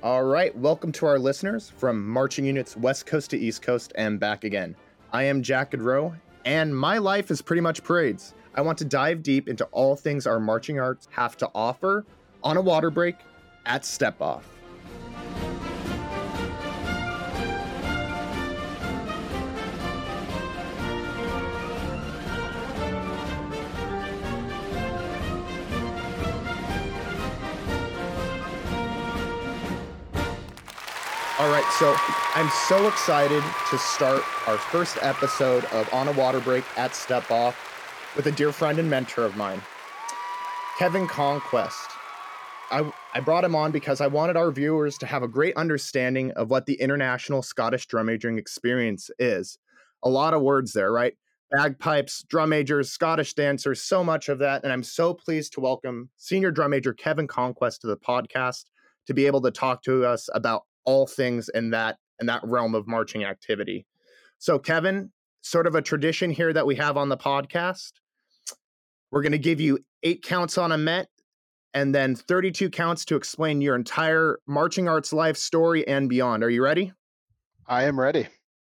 All right, welcome to our listeners from marching units West Coast to East Coast and back again. I am Jack Goudreau, and my life is pretty much parades. I want to dive deep into all things our marching arts have to offer on a water break at Step Off. So I'm so excited to start our first episode of On a Water Break at Step Off with a dear friend and mentor of mine, Kevin Conquest. I, I brought him on because I wanted our viewers to have a great understanding of what the international Scottish drum majoring experience is. A lot of words there, right? Bagpipes, drum majors, Scottish dancers, so much of that. And I'm so pleased to welcome senior drum major Kevin Conquest to the podcast to be able to talk to us about all things in that in that realm of marching activity. So, Kevin, sort of a tradition here that we have on the podcast. We're going to give you eight counts on a Met and then 32 counts to explain your entire marching arts life story and beyond. Are you ready? I am ready.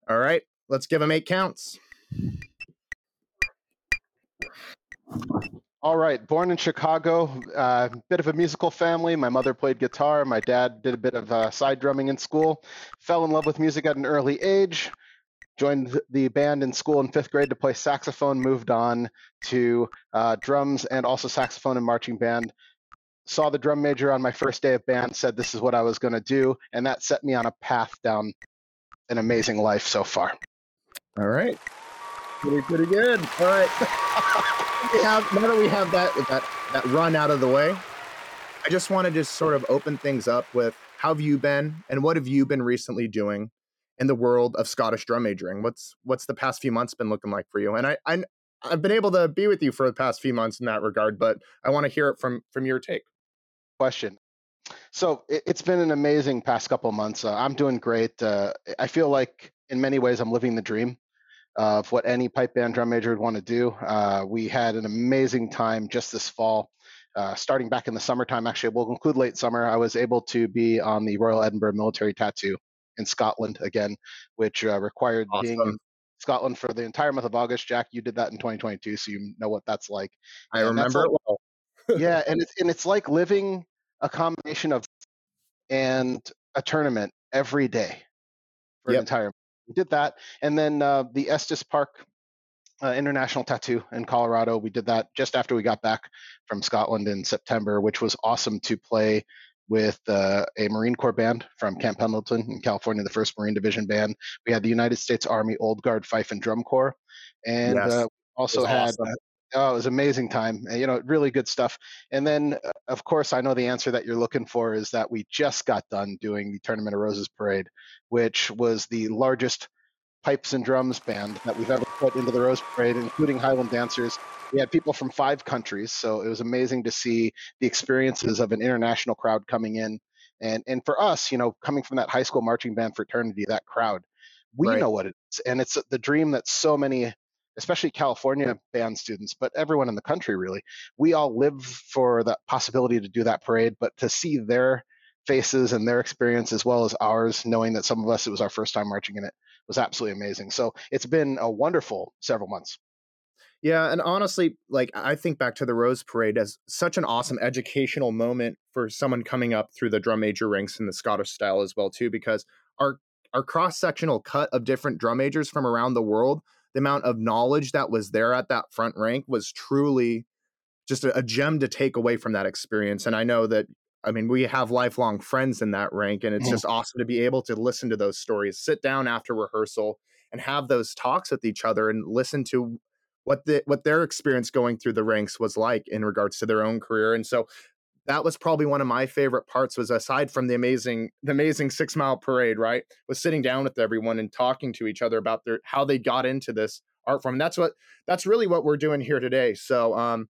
All right, let's give them eight counts. All right, born in Chicago, a uh, bit of a musical family. My mother played guitar. My dad did a bit of uh, side drumming in school. Fell in love with music at an early age. Joined the band in school in fifth grade to play saxophone. Moved on to uh, drums and also saxophone and marching band. Saw the drum major on my first day of band. Said this is what I was going to do, and that set me on a path down an amazing life so far. All right, pretty pretty good. All right. we have now that we have that that that run out of the way, I just want to just sort of open things up with how have you been and what have you been recently doing in the world of Scottish drum majoring? What's what's the past few months been looking like for you? And I, I I've been able to be with you for the past few months in that regard, but I want to hear it from from your take. Question. So it, has been an amazing past couple months. Uh, I'm doing great. Uh, I feel like in many ways I'm living the dream of what any pipe band drum major would want to do. Uh, we had an amazing time just this fall. Uh, starting back in the summertime, actually, we'll include late summer. I was able to be on the Royal Edinburgh Military Tattoo in Scotland again, which uh, required awesome. being in Scotland for the entire month of August. Jack, you did that in 2022, so you know what that's like. I and remember like, well. yeah, and it's and it's like living a combination of and a tournament every day for yep. an entire we did that, and then uh, the Estes Park uh, International Tattoo in Colorado. We did that just after we got back from Scotland in September, which was awesome to play with uh, a Marine Corps band from Camp Pendleton in California, the First Marine Division band. We had the United States Army Old Guard Fife and Drum Corps, and yes. uh, also had awesome. Uh, oh, it was amazing time. You know, really good stuff. And then, uh, of course, I know the answer that you're looking for is that we just got done doing the Tournament of Roses parade, which was the largest pipes and drums band that we've ever put into the Rose Parade, including Highland dancers. We had people from five countries, so it was amazing to see the experiences of an international crowd coming in. And and for us, you know, coming from that high school marching band fraternity, that crowd, we right. know what it is, and it's the dream that so many especially California band students, but everyone in the country really. We all live for that possibility to do that parade, but to see their faces and their experience as well as ours, knowing that some of us, it was our first time marching in it, was absolutely amazing. So it's been a wonderful several months. Yeah, and honestly, like I think back to the Rose Parade as such an awesome educational moment for someone coming up through the drum major ranks in the Scottish style as well too, because our our cross sectional cut of different drum majors from around the world, the amount of knowledge that was there at that front rank was truly just a, a gem to take away from that experience. And I know that I mean, we have lifelong friends in that rank, and it's mm. just awesome to be able to listen to those stories, sit down after rehearsal, and have those talks with each other, and listen to what the what their experience going through the ranks was like in regards to their own career. And so that was probably one of my favorite parts was aside from the amazing the amazing six mile parade right was sitting down with everyone and talking to each other about their how they got into this art form and that's what that's really what we're doing here today so um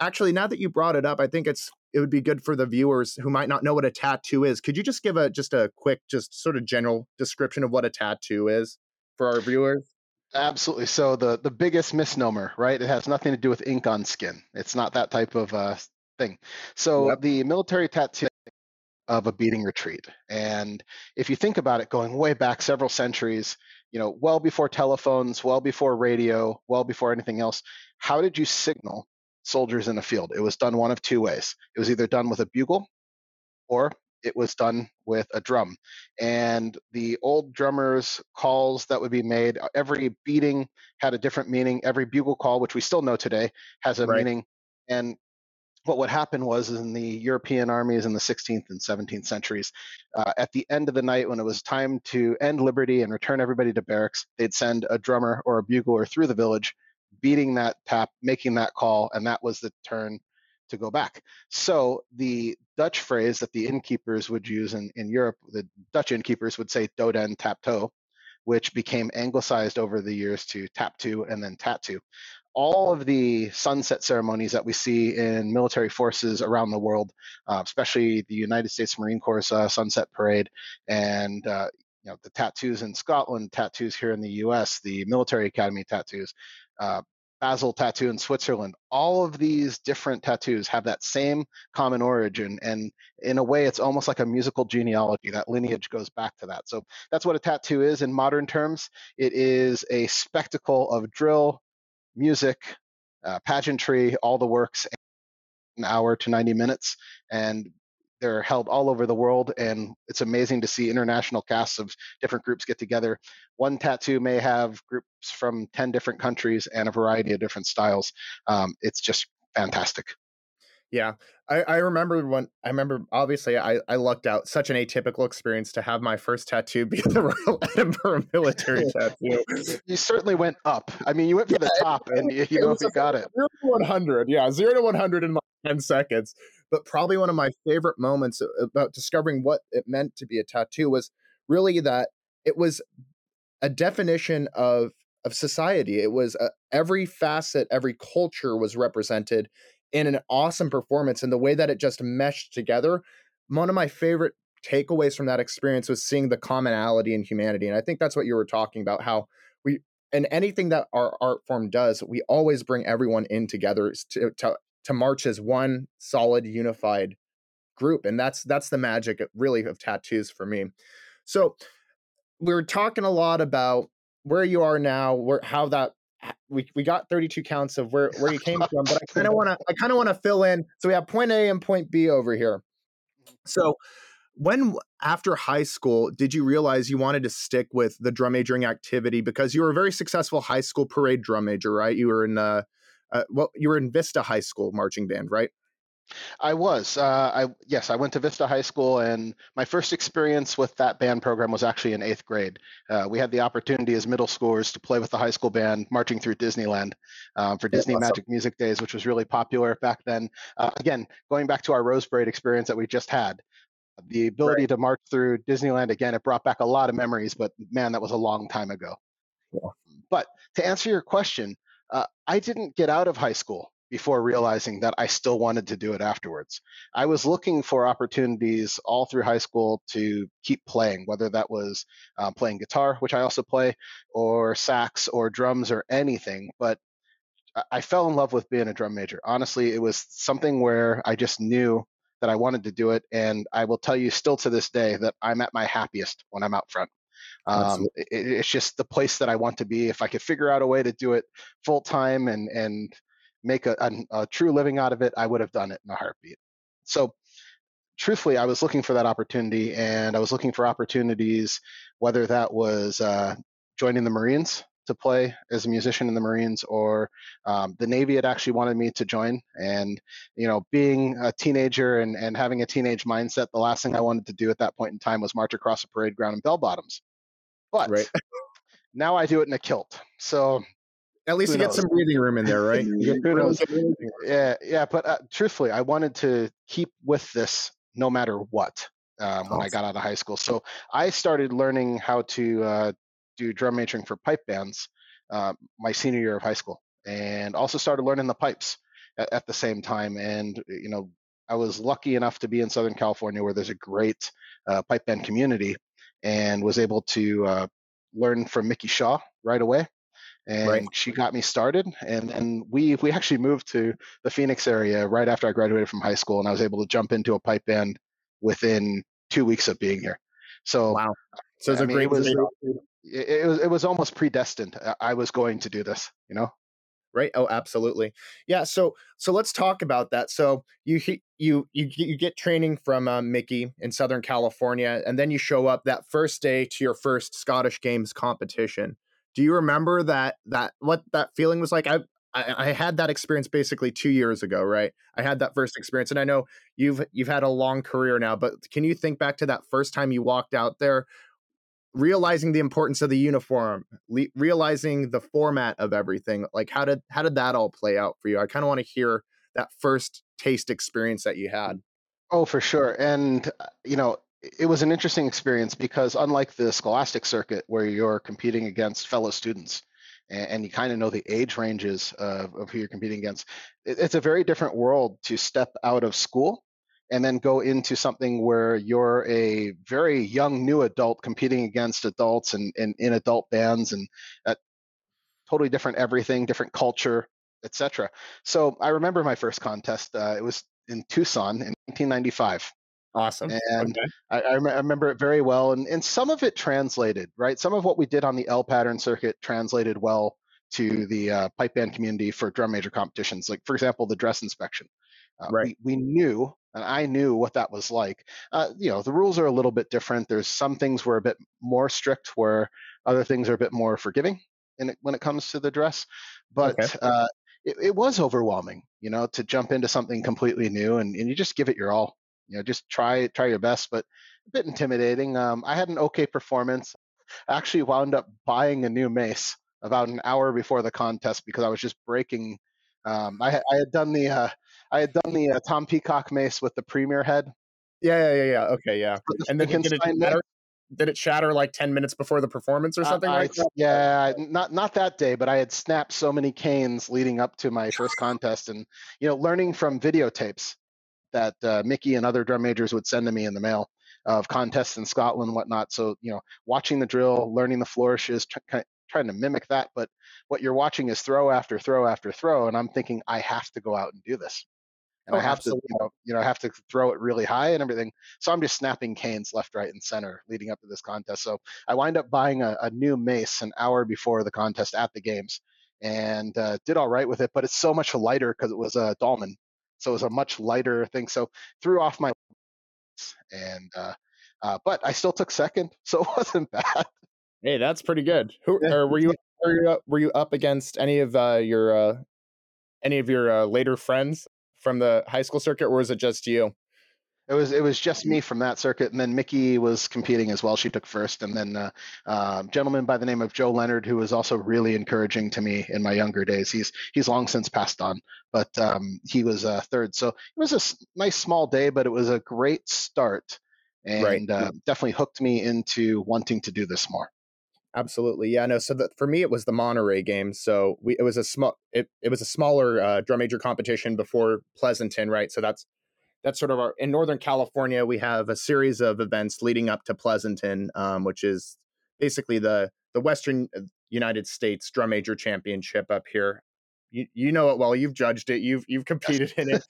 actually now that you brought it up i think it's it would be good for the viewers who might not know what a tattoo is. Could you just give a just a quick, just sort of general description of what a tattoo is for our viewers? Absolutely. So the the biggest misnomer, right? It has nothing to do with ink on skin. It's not that type of uh, thing. So yep. the military tattoo of a beating retreat. And if you think about it, going way back several centuries, you know, well before telephones, well before radio, well before anything else, how did you signal soldiers in the field? It was done one of two ways. It was either done with a bugle or it was done with a drum. And the old drummers' calls that would be made, uh, every beating had a different meaning. Every bugle call, which we still know today, has a right. meaning. And what would happen was in the European armies in the 16th and 17th centuries, uh, at the end of the night when it was time to end liberty and return everybody to barracks, they'd send a drummer or a bugler through the village, beating that tap, making that call, and that was the turn to go back. So the Dutch phrase that the innkeepers would use in, in Europe, the Dutch innkeepers would say doden tap toe, which became anglicized over the years to tap to and then tattoo all of the sunset ceremonies that we see in military forces around the world, uh, especially the United States Marine Corps uh, Sunset Parade, and uh, you know the tattoos in Scotland, tattoos here in the U.S., the Military Academy tattoos, uh, Basel tattoo in Switzerland. All of these different tattoos have that same common origin, and in a way, it's almost like a musical genealogy. That lineage goes back to that. So that's what a tattoo is in modern terms. It is a spectacle of drill, music, uh, pageantry, all the works, an hour to 90 minutes. And they're held all over the world. And it's amazing to see international casts of different groups get together. One tattoo may have groups from 10 different countries and a variety of different styles. Um, it's just fantastic. Yeah, I, I remember when I remember obviously I, I lucked out such an atypical experience to have my first tattoo be the Royal Edinburgh military tattoo. You certainly went up. I mean, you went for yeah, the top, and you, you know you got it. Zero to one hundred, yeah, zero to one hundred in ten seconds. But probably one of my favorite moments about discovering what it meant to be a tattoo was really that it was a definition of of society. It was uh, every facet, every culture was represented in an awesome performance and the way that it just meshed together. One of my favorite takeaways from that experience was seeing the commonality in humanity. And I think that's what you were talking about how we and anything that our art form does, we always bring everyone in together to, to, to march as one solid, unified group. And that's that's the magic really of tattoos for me. So we are talking a lot about where you are now, where how that we, we got 32 counts of where, where you came from, but I kind of want to I kind of want to fill in. So we have point A and point B over here. So when after high school did you realize you wanted to stick with the drum majoring activity because you were a very successful high school parade drum major, right? You were in uh, uh well, you were in Vista High School marching band, right? I was. Uh, I yes, I went to Vista High School, and my first experience with that band program was actually in eighth grade. Uh, we had the opportunity as middle schoolers to play with the high school band marching through Disneyland um, for Disney awesome. Magic Music Days, which was really popular back then. Uh, again, going back to our Rose Parade experience that we just had, the ability right. to march through Disneyland again, it brought back a lot of memories. But man, that was a long time ago. Yeah. But to answer your question, uh, I didn't get out of high school before realizing that I still wanted to do it afterwards. I was looking for opportunities all through high school to keep playing, whether that was uh, playing guitar, which I also play, or sax or drums or anything. But I fell in love with being a drum major. Honestly, it was something where I just knew that I wanted to do it. And I will tell you still to this day that I'm at my happiest when I'm out front. Um, it, it's just the place that I want to be. If I could figure out a way to do it full time and and make a, a, a true living out of it, I would have done it in a heartbeat. So truthfully, I was looking for that opportunity, and I was looking for opportunities, whether that was uh, joining the Marines to play as a musician in the Marines, or um, the Navy had actually wanted me to join. And you know, being a teenager and and having a teenage mindset, the last thing I wanted to do at that point in time was march across a parade ground in bell bottoms. But right. now I do it in a kilt. So at least you knows? get some breathing room in there, right? Yeah, yeah. But uh, truthfully, I wanted to keep with this no matter what um, when I got out of high school. So I started learning how to uh, do drum majoring for pipe bands uh, my senior year of high school, and also started learning the pipes at, at, the same time. And you know, I was lucky enough to be in Southern California where there's a great uh, pipe band community, and was able to uh, learn from Mickey Shaw right away and right. she got me started and and we we actually moved to the phoenix area right after i graduated from high school and i was able to jump into a pipe band within two weeks of being here. So wow, so it's a mean, great. It was, it, it was it was almost predestined. I was going to do this, you know right oh absolutely yeah so so let's talk about that so you you you you get training from uh, mickey in southern california and then you show up that first day to your first scottish games competition do you remember that that what that feeling was like i I, I had that experience basically two years ago, right? I had that first experience, and I know you've you've had a long career now, but can you think back to that first time you walked out there? realizing the importance of the uniform le- realizing the format of everything like how did how did that all play out for you i kind of want to hear that first taste experience that you had oh for sure and uh, you know it was an interesting experience because unlike the scholastic circuit where you're competing against fellow students and, and you kind of know the age ranges of, of who you're competing against it, it's a very different world to step out of school and then go into something where you're a very young new adult competing against adults and, and in adult bands and totally different everything different culture etc so i remember my first contest uh, it was in tucson in 1995 awesome and okay. I, I, rem- I, remember it very well and, and some of it translated right some of what we did on the l pattern circuit translated well to the uh, pipe band community for drum major competitions like for example the dress inspection uh, right. we, we knew and I knew what that was like. Uh, you know, the rules are a little bit different. There's some things were a bit more strict, where other things are a bit more forgiving in it, when it comes to the dress. But okay. uh, it, it, was overwhelming, you know, to jump into something completely new and, and you just give it your all. You know, just try try your best, but a bit intimidating. Um, I had an okay performance. I actually wound up buying a new mace about an hour before the contest because I was just breaking. Um, I, I, had done the uh, I had done the uh, Tom Peacock mace with the premier head. Yeah, yeah, yeah, yeah. Okay, yeah. And then did it, shatter, did it shatter like ten minutes before the performance or something like that? Yeah, not not that day, but I had snapped so many canes leading up to my first contest, and you know, learning from videotapes that uh, Mickey and other drum majors would send to me in the mail of contests in Scotland and whatnot. So you know, watching the drill, learning the flourishes, tr- trying to mimic that, but what you're watching is throw after throw after throw, and I'm thinking I have to go out and do this and oh, I have absolutely. to, you know, you know, I have to throw it really high and everything. So I'm just snapping canes left, right, and center leading up to this contest. So I wind up buying a, a new mace an hour before the contest at the games, and uh, did all right with it. But it's so much lighter because it was a dolman, so it was a much lighter thing. So threw off my, and uh, uh, but I still took second, so it wasn't bad. Hey, that's pretty good. Who or were you? Were you, up, were you up against any of uh, your uh, any of your uh, later friends from the high school circuit, or was it just you? It was it was just me from that circuit, and then Mickey was competing as well. She took first, and then uh, uh, gentleman by the name of Joe Leonard, who was also really encouraging to me in my younger days. He's he's long since passed on, but um, he was uh, third. So it was a nice small day, but it was a great start, and right. Uh, definitely hooked me into wanting to do this more. Absolutely, yeah. No, so that for me it was the Monterey game. So we it was a small it, it was a smaller uh, drum major competition before Pleasanton, right? So that's that's sort of our in Northern California. We have a series of events leading up to Pleasanton, um, which is basically the the Western uh, United States Drum Major Championship up here. You you know it well. You've judged it. You've you've competed in it.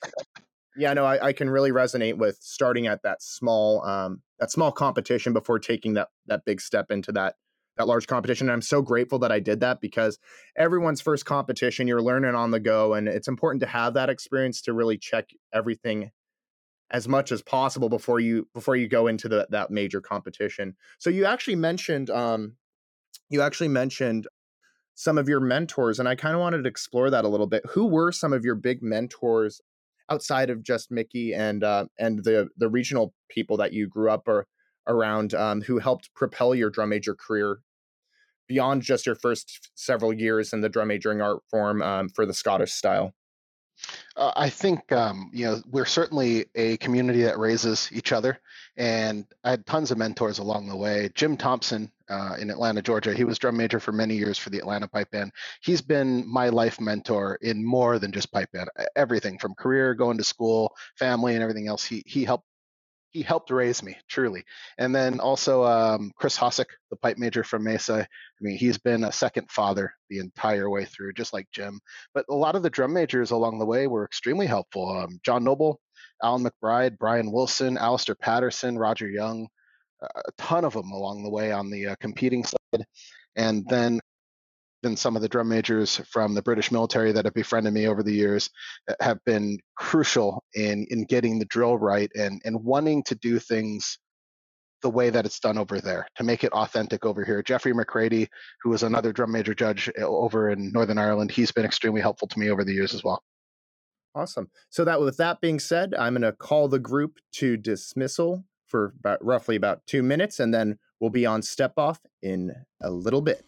yeah, no, I, I, can really resonate with starting at that small um, that small competition before taking that that big step into that that large competition. And I'm so grateful that I did that because everyone's first competition, you're learning on the go. And it's important to have that experience to really check everything as much as possible before you before you go into the, that major competition. So you actually mentioned um, you actually mentioned some of your mentors, and I kind of wanted to explore that a little bit. Who were some of your big mentors outside of just Mickey and uh, and the the regional people that you grew up or around um, who helped propel your drum major career beyond just your first several years in the drum majoring art form um, for the Scottish style? Uh, I think um, you know we're certainly a community that raises each other, and I had tons of mentors along the way. Jim Thompson uh, in Atlanta, Georgia, he was drum major for many years for the Atlanta Pipe Band. He's been my life mentor in more than just pipe band, everything from career, going to school, family, and everything else. He he helped he helped raise me truly. And then also um, Chris Hosick, the pipe major from Mesa. I mean, he's been a second father the entire way through, just like Jim. But a lot of the drum majors along the way were extremely helpful. Um, John Noble, Alan McBride, Brian Wilson, Alistair Patterson, Roger Young, a ton of them along the way on the uh, competing side. And then then some of the drum majors from the British military that have befriended me over the years uh, have been crucial in in getting the drill right and and wanting to do things the way that it's done over there to make it authentic over here. Jeffrey McCready, who is another drum major judge uh, over in Northern Ireland, he's been extremely helpful to me over the years as well. Awesome. So that with that being said, I'm going to call the group to dismissal for about roughly about 2 minutes and then we'll be on step off in a little bit.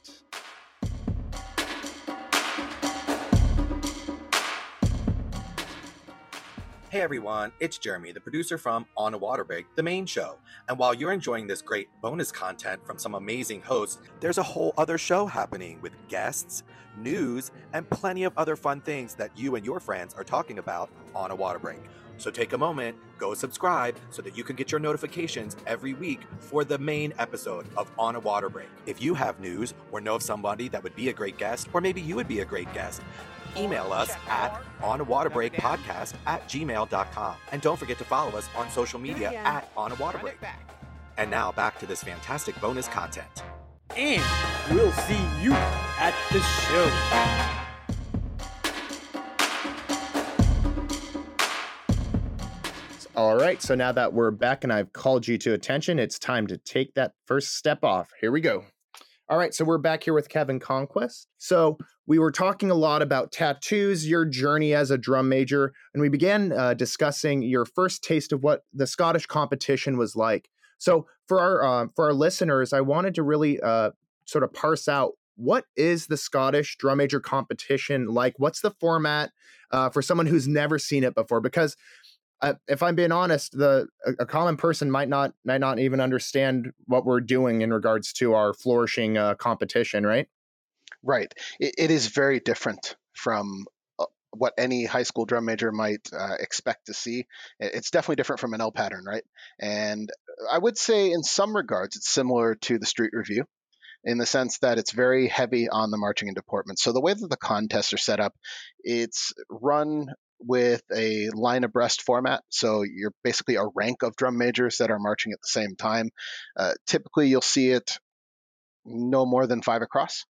Hey everyone, it's Jeremy, the producer from On a Water Break, the main show. And while you're enjoying this great bonus content from some amazing hosts, there's a whole other show happening with guests, news, and plenty of other fun things that you and your friends are talking about on a water break. So take a moment, go subscribe so that you can get your notifications every week for the main episode of On a Water Break. If you have news or know of somebody that would be a great guest, or maybe you would be a great guest, email us at onawaterbreakpodcast at gmail.com. And don't forget to follow us on social media at On a Water Break. And now back to this fantastic bonus content. And we'll see you at the show. All right, so now that we're back and I've called you to attention, it's time to take that first step off. Here we go. All right, so we're back here with Kevin Conquest. So we were talking a lot about tattoos, your journey as a drum major, and we began uh, discussing your first taste of what the Scottish competition was like. So for our uh, for our listeners, I wanted to really uh, sort of parse out what is the Scottish drum major competition like? What's the format uh, for someone who's never seen it before? Because if I'm being honest, the a, a, common person might not might not even understand what we're doing in regards to our flourishing uh, competition, right? Right. it, it is very different from uh, what any high school drum major might uh, expect to see. It's definitely different from an L pattern, right? And I would say, in some regards, it's similar to the Street Review in the sense that it's very heavy on the marching and deportment. So the way that the contests are set up, it's run with a line abreast format. So you're basically a rank of drum majors that are marching at the same time. Uh, typically, you'll see it no more than five across.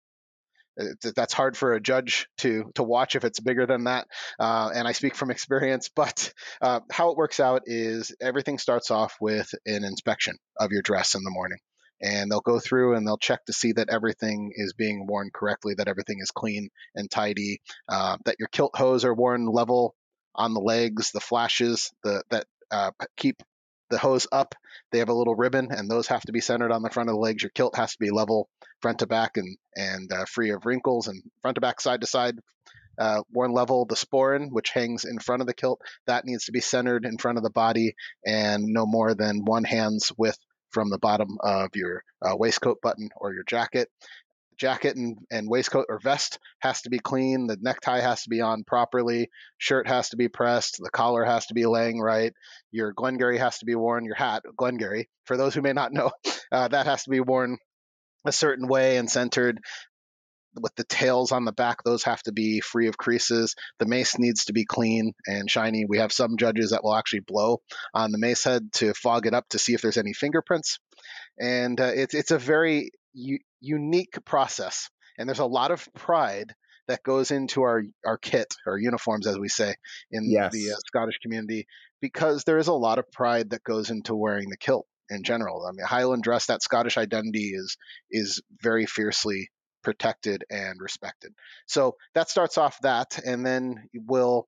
That's hard for a judge to to watch if it's bigger than that. Uh, and I speak from experience. But uh, how it works out is everything starts off with an inspection of your dress in the morning and they'll go through and they'll check to see that everything is being worn correctly, that everything is clean and tidy, uh, that your kilt hose are worn level on the legs, the flashes the, that uh, keep the hose up. They have a little ribbon, and those have to be centered on the front of the legs. Your kilt has to be level front to back and and uh, free of wrinkles, and front to back, side to side. Uh, worn level, the sporran, which hangs in front of the kilt, that needs to be centered in front of the body and no more than one hand's width from the bottom of your uh, waistcoat button or your jacket. Jacket and, and waistcoat or vest has to be clean. The necktie has to be on properly. Shirt has to be pressed. The collar has to be laying right. Your Glengarry has to be worn. Your hat, Glengarry, for those who may not know, uh, that has to be worn a certain way and centered with the tails on the back, those have to be free of creases. The mace needs to be clean and shiny. We have some judges that will actually blow on the mace head to fog it up to see if there's any fingerprints. And uh, it's it's a very u- unique process, and there's a lot of pride that goes into our our kit, our uniforms, as we say in yes. the uh, Scottish community, because there is a lot of pride that goes into wearing the kilt in general. I mean, Highland dress, that Scottish identity is is very fiercely protected and respected. So that starts off that, and then we'll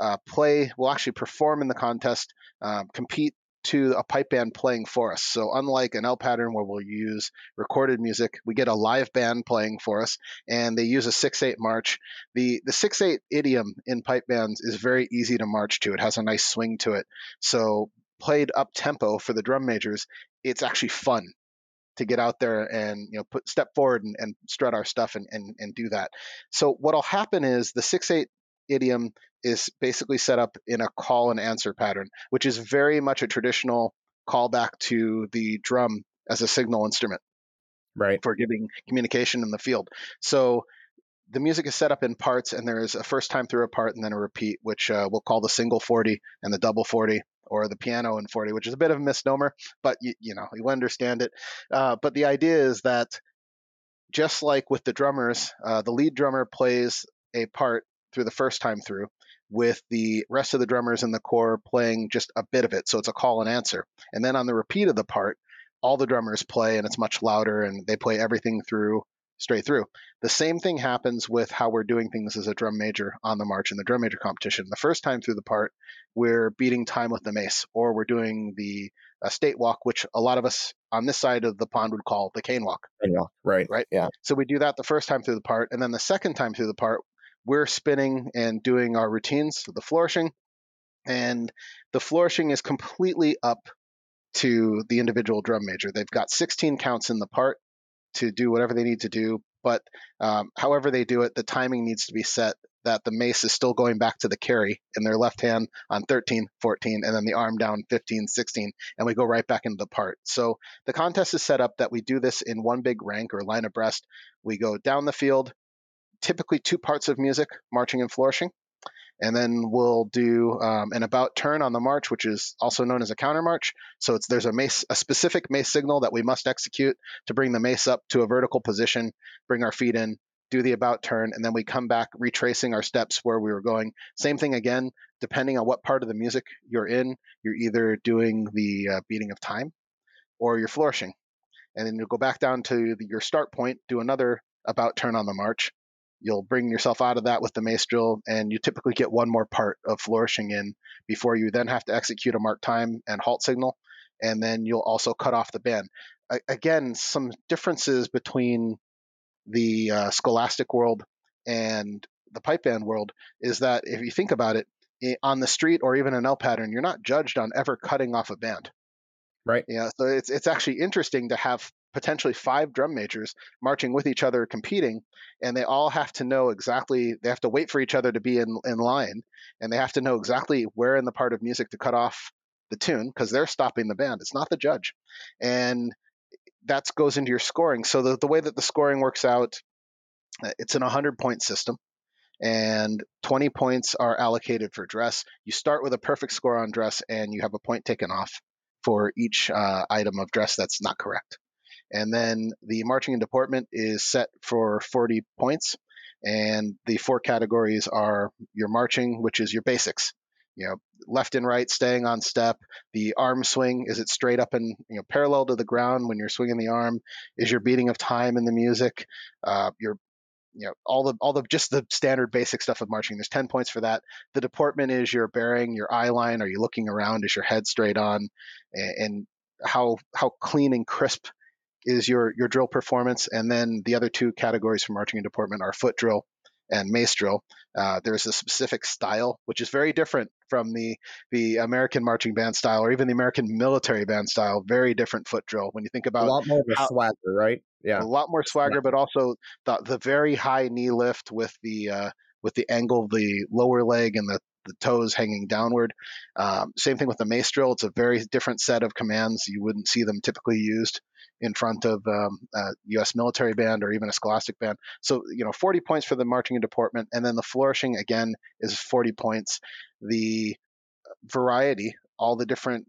uh, play, we'll actually perform in the contest, uh, compete to a pipe band playing for us. So unlike an L pattern where we'll use recorded music, we get a live band playing for us, and they use a six-eight march. The the six-eight idiom in pipe bands is very easy to march to. It has a nice swing to it. So played up tempo for the drum majors, it's actually fun to get out there and you know put step forward and, and strut our stuff and, and and do that. So what'll happen is the six eight idiom is basically set up in a call and answer pattern, which is very much a traditional callback to the drum as a signal instrument. Right. For giving communication in the field. So the music is set up in parts, and there is a first time through a part and then a repeat, which uh, we'll call the single forte and the double forte, or the piano in forte, which is a bit of a misnomer, but you, you know, you understand it. Uh, but the idea is that just like with the drummers, uh, the lead drummer plays a part through the first time through, with the rest of the drummers in the corps playing just a bit of it. So it's a call and answer. And then on the repeat of the part, all the drummers play and it's much louder and they play everything through straight through. The same thing happens with how we're doing things as a drum major on the march in the drum major competition. The first time through the part, we're beating time with the mace, or we're doing the uh, state walk, which a lot of us on this side of the pond would call the cane walk. Cane walk, right? Right. Yeah. So we do that the first time through the part, and then the second time through the part, we're spinning and doing our routines, so the flourishing, and the flourishing is completely up to the individual drum major. They've got 16 counts in the part to do whatever they need to do. But um, however they do it, the timing needs to be set that the mace is still going back to the carry in their left hand on 13, 14, and then the arm down 15, 16, and we go right back into the part. So the contest is set up that we do this in one big rank or line abreast. We go down the field, typically two parts of music, marching and flourishing and then we'll do um, an about turn on the march, which is also known as a counter march. So there's a mace, a specific mace signal that we must execute to bring the mace up to a vertical position, bring our feet in, do the about turn, and then we come back retracing our steps where we were going. Same thing again, depending on what part of the music you're in, you're either doing the uh, beating of time or you're flourishing. And then you'll go back down to the, your start point, do another about turn on the march, You'll bring yourself out of that with the mace drill, and you typically get one more part of flourishing in before you then have to execute a mark time and halt signal, and then you'll also cut off the band. I, again, some differences between the uh, scholastic world and the pipe band world is that if you think about it, on the street or even an L pattern, you're not judged on ever cutting off a band. Right. Yeah. So it's it's actually interesting to have potentially five drum majors marching with each other competing and they all have to know exactly they have to wait for each other to be in, in line and they have to know exactly where in the part of music to cut off the tune because they're stopping the band it's not the judge. And that goes into your scoring. So the, the way that the scoring works out uh, it's an 100 point system and 20 points are allocated for dress. You start with a perfect score on dress and you have a point taken off for each uh, item of dress that's not correct and then the marching and deportment is set for 40 points. And the four categories are your marching, which is your basics. You know, left and right, staying on step. The arm swing, is it straight up and you know parallel to the ground when you're swinging the arm? Is your beating of time in the music? Uh, your you know all the all the just the standard basic stuff of marching there's 10 points for that the deportment is your bearing your eye line are you looking around is your head straight on and, and how how clean and crisp is your your drill performance, and then the other two categories for marching and deportment are foot drill and mace drill. Uh, there's a specific style which is very different from the the American marching band style or even the American military band style. Very different foot drill. When you think about a lot more of a how, swagger, right? Yeah, a lot more swagger, yeah. but also the the very high knee lift with the uh, with the angle of the lower leg and the the toes hanging downward. Um, same thing with the mace drill. It's a very different set of commands. You wouldn't see them typically used in front of um, a U.S. military band or even a scholastic band. So, you know, 40 points for the marching and deportment, and then the flourishing again is 40 points. The variety, all the different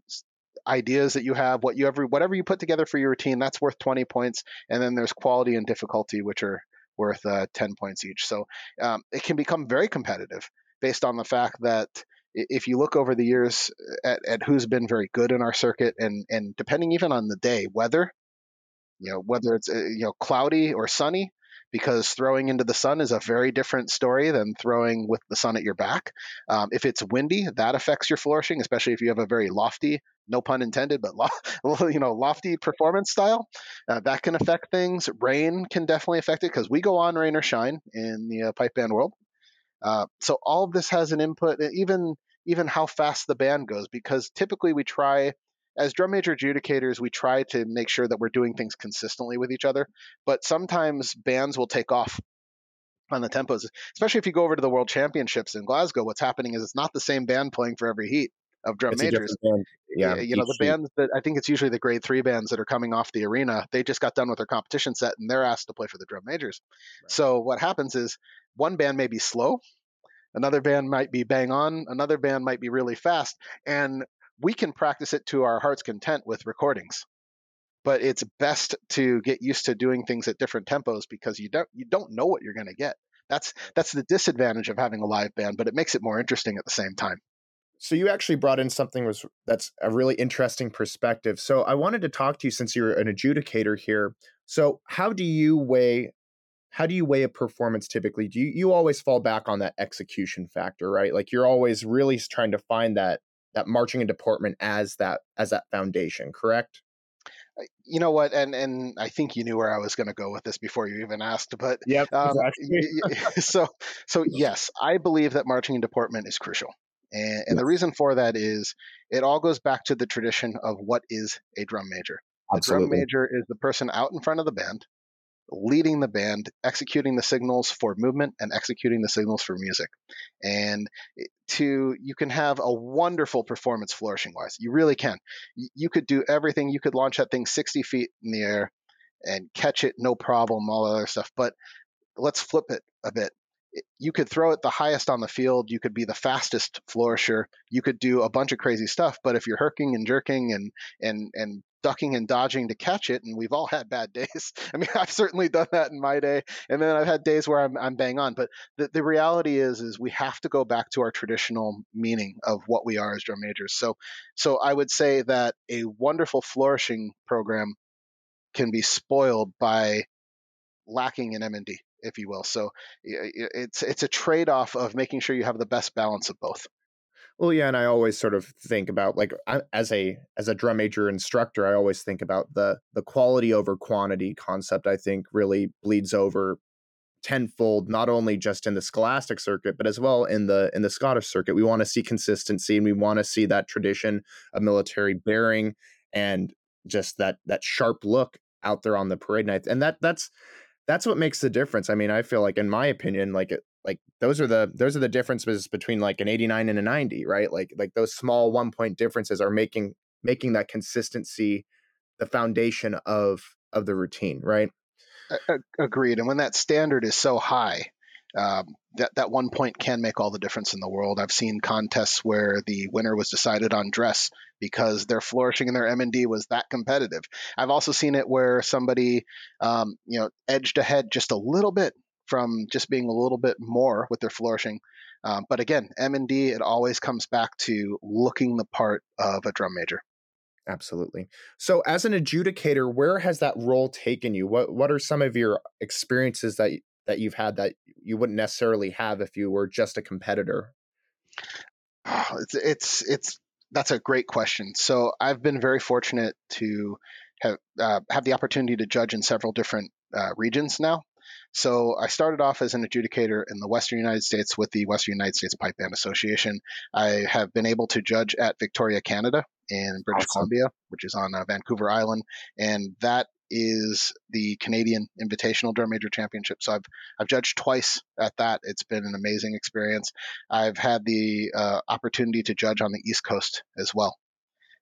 ideas that you have, what you ever, whatever you put together for your routine, that's worth 20 points. And then there's quality and difficulty, which are worth uh, 10 points each. So um, it can become very competitive based on the fact that if you look over the years at, at who's been very good in our circuit and and depending even on the day weather you know whether it's uh, you know cloudy or sunny because throwing into the sun is a very different story than throwing with the sun at your back. Um, if it's windy that affects your flourishing especially if you have a very lofty no pun intended but lo- you know lofty performance style uh, that can affect things. Rain can definitely affect it because we go on rain or shine in the uh, pipe band world uh, so all of this has an input even even how fast the band goes because typically we try as drum major adjudicators, we try to make sure that we're doing things consistently with each other. But sometimes bands will take off on the tempos, especially if you go over to the World Championships in Glasgow. What's happening is it's not the same band playing for every heat. Of drum It's majors. Yeah, you know the bands that I think it's usually the grade three bands that are coming off the arena. They just got done with their competition set and they're asked to play for the drum majors. Right. So what happens is one band may be slow, another band might be bang on, another band might be really fast, and we can practice it to our heart's content with recordings. But it's best to get used to doing things at different tempos because you don't you don't know what you're going to get. That's that's the disadvantage of having a live band, but it makes it more interesting at the same time. So you actually brought in something was that's a really interesting perspective. So I wanted to talk to you since you're an adjudicator here. So how do you weigh how do you weigh a performance typically? Do you you always fall back on that execution factor, right? Like you're always really trying to find that that marching and deportment as that as that foundation, correct? you know what and and i think you knew where i was going to go with this before you even asked but yep, um, so so yes i believe that marching and deportment is crucial and, and the reason for that is it all goes back to the tradition of what is a drum major the drum major is the person out in front of the band leading the band, executing the signals for movement and executing the signals for music. And to you can have a wonderful performance flourishing wise. You really can. You could do everything. You could launch that thing 60 feet in the air and catch it no problem, all that other stuff. But let's flip it a bit you could throw it the highest on the field. You could be the fastest flourisher. You could do a bunch of crazy stuff. But if you're herking and jerking and and and ducking and dodging to catch it, and we've all had bad days. I mean, I've certainly done that in my day, and then I've had days where I'm, I'm bang on. But the, the reality is, is we have to go back to our traditional meaning of what we are as drum majors. So, so I would say that a wonderful flourishing program can be spoiled by lacking in M&D if you will. So it's it's a trade off of making sure you have the best balance of both. Well, yeah, and I always sort of think about like as a as a drum major instructor, I always think about the the quality over quantity concept. I think really bleeds over tenfold, not only just in the scholastic circuit, but as well in the in the Scottish circuit. We want to see consistency, and we want to see that tradition of military bearing and just that that sharp look out there on the parade night. And that that's that's what makes the difference. I mean, I feel like, in my opinion, like like those are the those are the differences between like an 89 and a 90, right? Like like those small one point differences are making making that consistency the foundation of of the routine, right? Agreed. And when that standard is so high, um, that that one point can make all the difference in the world. I've seen contests where the winner was decided on dress because their flourishing in their M&D was that competitive. I've also seen it where somebody, um, you know, edged ahead just a little bit from just being a little bit more with their flourishing. Um, but again, M&D, it always comes back to looking the part of a drum major. Absolutely. So, as an adjudicator, where has that role taken you? What What are some of your experiences that that you've had that you wouldn't necessarily have if you were just a competitor? Oh, it's it's it's that's a great question. So I've been very fortunate to have uh, have the opportunity to judge in several different uh, regions now. So I started off as an adjudicator in the Western United States with the Western United States Pipe Band Association. I have been able to judge at Victoria, Canada, in British awesome. Columbia, which is on uh, Vancouver Island, and that is the Canadian Invitational Drum Major Championship. So I've I've judged twice at that. It's been an amazing experience. I've had the uh, opportunity to judge on the East Coast as well,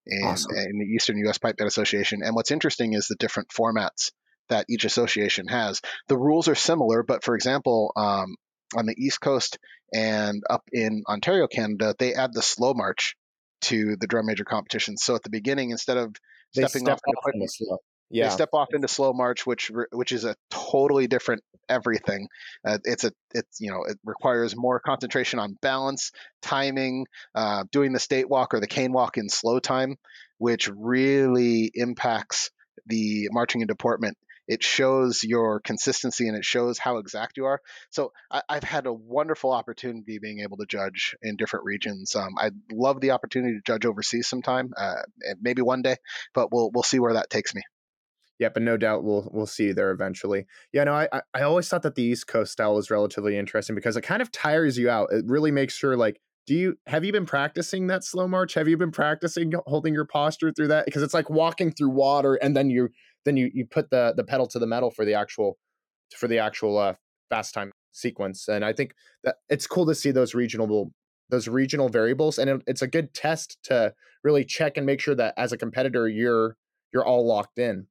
in, awesome. in the Eastern U.S. Pipe Band Association. And what's interesting is the different formats that each association has. The rules are similar, but for example, um, on the East Coast and up in Ontario, Canada, they add the slow march to the drum major competition. So at the beginning, instead of stepping step off, off slow yeah. They step off into slow march, which which is a totally different everything. Uh, it's a it's you know it requires more concentration on balance, timing, uh, doing the state walk or the cane walk in slow time, which really impacts the marching and deportment. It shows your consistency and it shows how exact you are. So I, have had a wonderful opportunity being able to judge in different regions. Um, I'd love the opportunity to judge overseas sometime, uh, maybe one day, but we'll we'll see where that takes me. Yeah, but no doubt we'll we'll see there eventually. Yeah, no, I I always thought that the East Coast style was relatively interesting because it kind of tires you out. It really makes sure like do you have you been practicing that slow march? Have you been practicing holding your posture through that? Because it's like walking through water and then you then you you put the the pedal to the metal for the actual for the actual uh, fast time sequence. And I think that it's cool to see those regional those regional variables and it, it's a good test to really check and make sure that as a competitor you're you're all locked in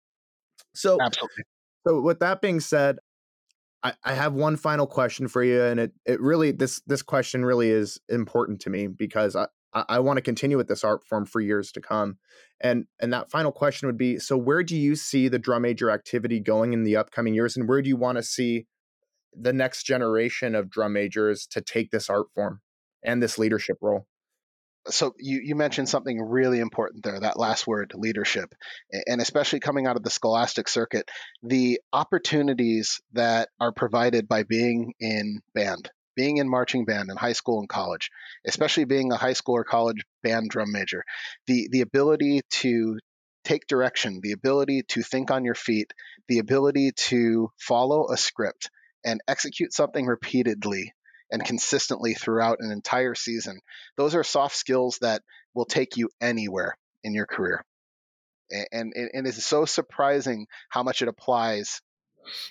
so absolutely so with that being said I, I have one final question for you and it it really this this question really is important to me because i I, want to continue with this art form for years to come. And and that final question would be: So, where do you see the drum major activity going in the upcoming years, and where do you want to see the next generation of drum majors to take this art form and this leadership role? So you, you mentioned something really important there that last word leadership and especially coming out of the scholastic circuit the opportunities that are provided by being in band being in marching band in high school and college, especially being a high school or college band drum major, the the ability to take direction, the ability to think on your feet, the ability to follow a script and execute something repeatedly and consistently throughout an entire season. Those are soft skills that will take you anywhere in your career. And, and, and it's so surprising how much it applies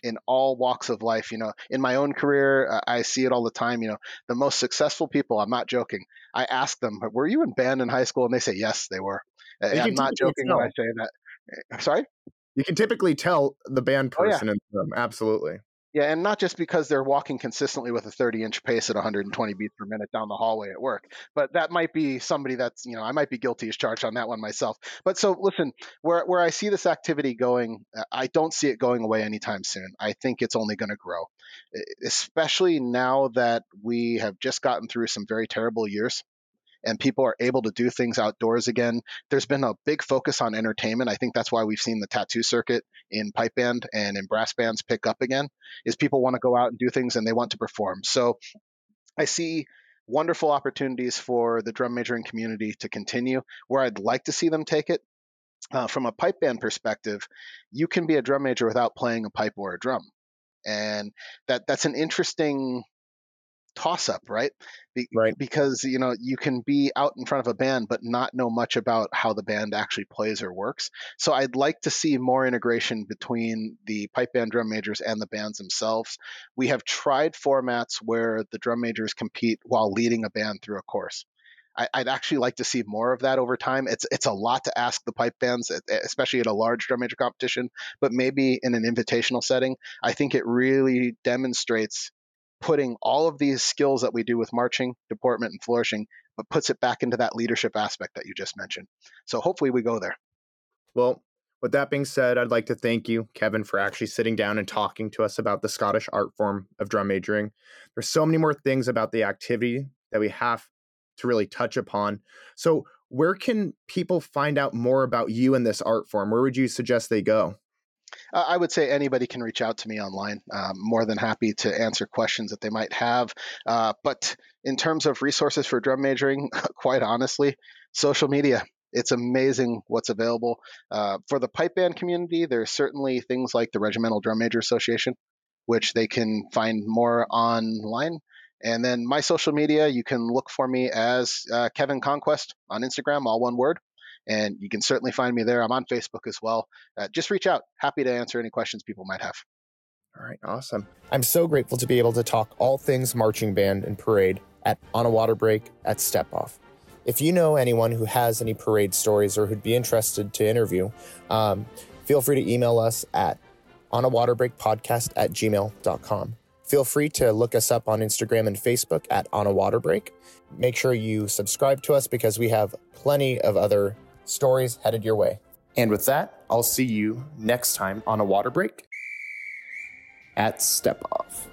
in all walks of life. You know, in my own career, uh, I see it all the time. You know, the most successful people, I'm not joking. I ask them, were you in band in high school? And they say, yes, they were. I'm not joking tell. when I say that. Eh, sorry? You can typically tell the band person oh, yeah. in them. Absolutely. Yeah, and not just because they're walking consistently with a 30 inch pace at 120 beats per minute down the hallway at work, but that might be somebody that's, you know, I might be guilty as charged on that one myself. But so listen, where, where I see this activity going, uh, I don't see it going away anytime soon. I think it's only going to grow, especially now that we have just gotten through some very terrible years and people are able to do things outdoors again. There's been a big focus on entertainment. I think that's why we've seen the tattoo circuit in pipe band and in brass bands pick up again. Is people want to go out and do things and they want to perform. So I see wonderful opportunities for the drum majoring community to continue. Where I'd like to see them take it uh, from a pipe band perspective, you can be a drum major without playing a pipe or a drum, and that that's an interesting toss up, right? Be- right. Because you know you can be out in front of a band but not know much about how the band actually plays or works. So I'd like to see more integration between the pipe band drum majors and the bands themselves. We have tried formats where the drum majors compete while leading a band through a course. I, would actually like to see more of that over time. It's it's a lot to ask the pipe bands, especially at a large drum major competition, but maybe in an invitational setting. I think it really demonstrates putting all of these skills that we do with marching, deportment, and flourishing, but puts it back into that leadership aspect that you just mentioned. So hopefully we go there. Well, with that being said, I'd like to thank you, Kevin, for actually sitting down and talking to us about the Scottish art form of drum majoring. There's so many more things about the activity that we have to really touch upon. So, where can people find out more about you and this art form? Where would you suggest they go? I would say anybody can reach out to me online. More than happy to answer questions that they might have. Uh, but in terms of resources for drum majoring, quite honestly, social media. It's amazing what's available. Uh, for the pipe band community, there's certainly things like the Regimental Drum Major Association, which they can find more online. And then my social media, you can look for me as uh, Kevin Conquest on Instagram, all one word. And you can certainly find me there. I'm on Facebook as well. Uh, just reach out. Happy to answer any questions people might have. All right, awesome. I'm so grateful to be able to talk all things marching band and parade at On a Water Break at Step Off. If you know anyone who has any parade stories or who'd be interested to interview, um, feel free to email us at onawaterbreakpodcast at gmail.com. Feel free to look us up on Instagram and Facebook at On a Water Break. Make sure you subscribe to us because we have plenty of other stories headed your way. And with that, I'll see you next time on a water break at Step Off.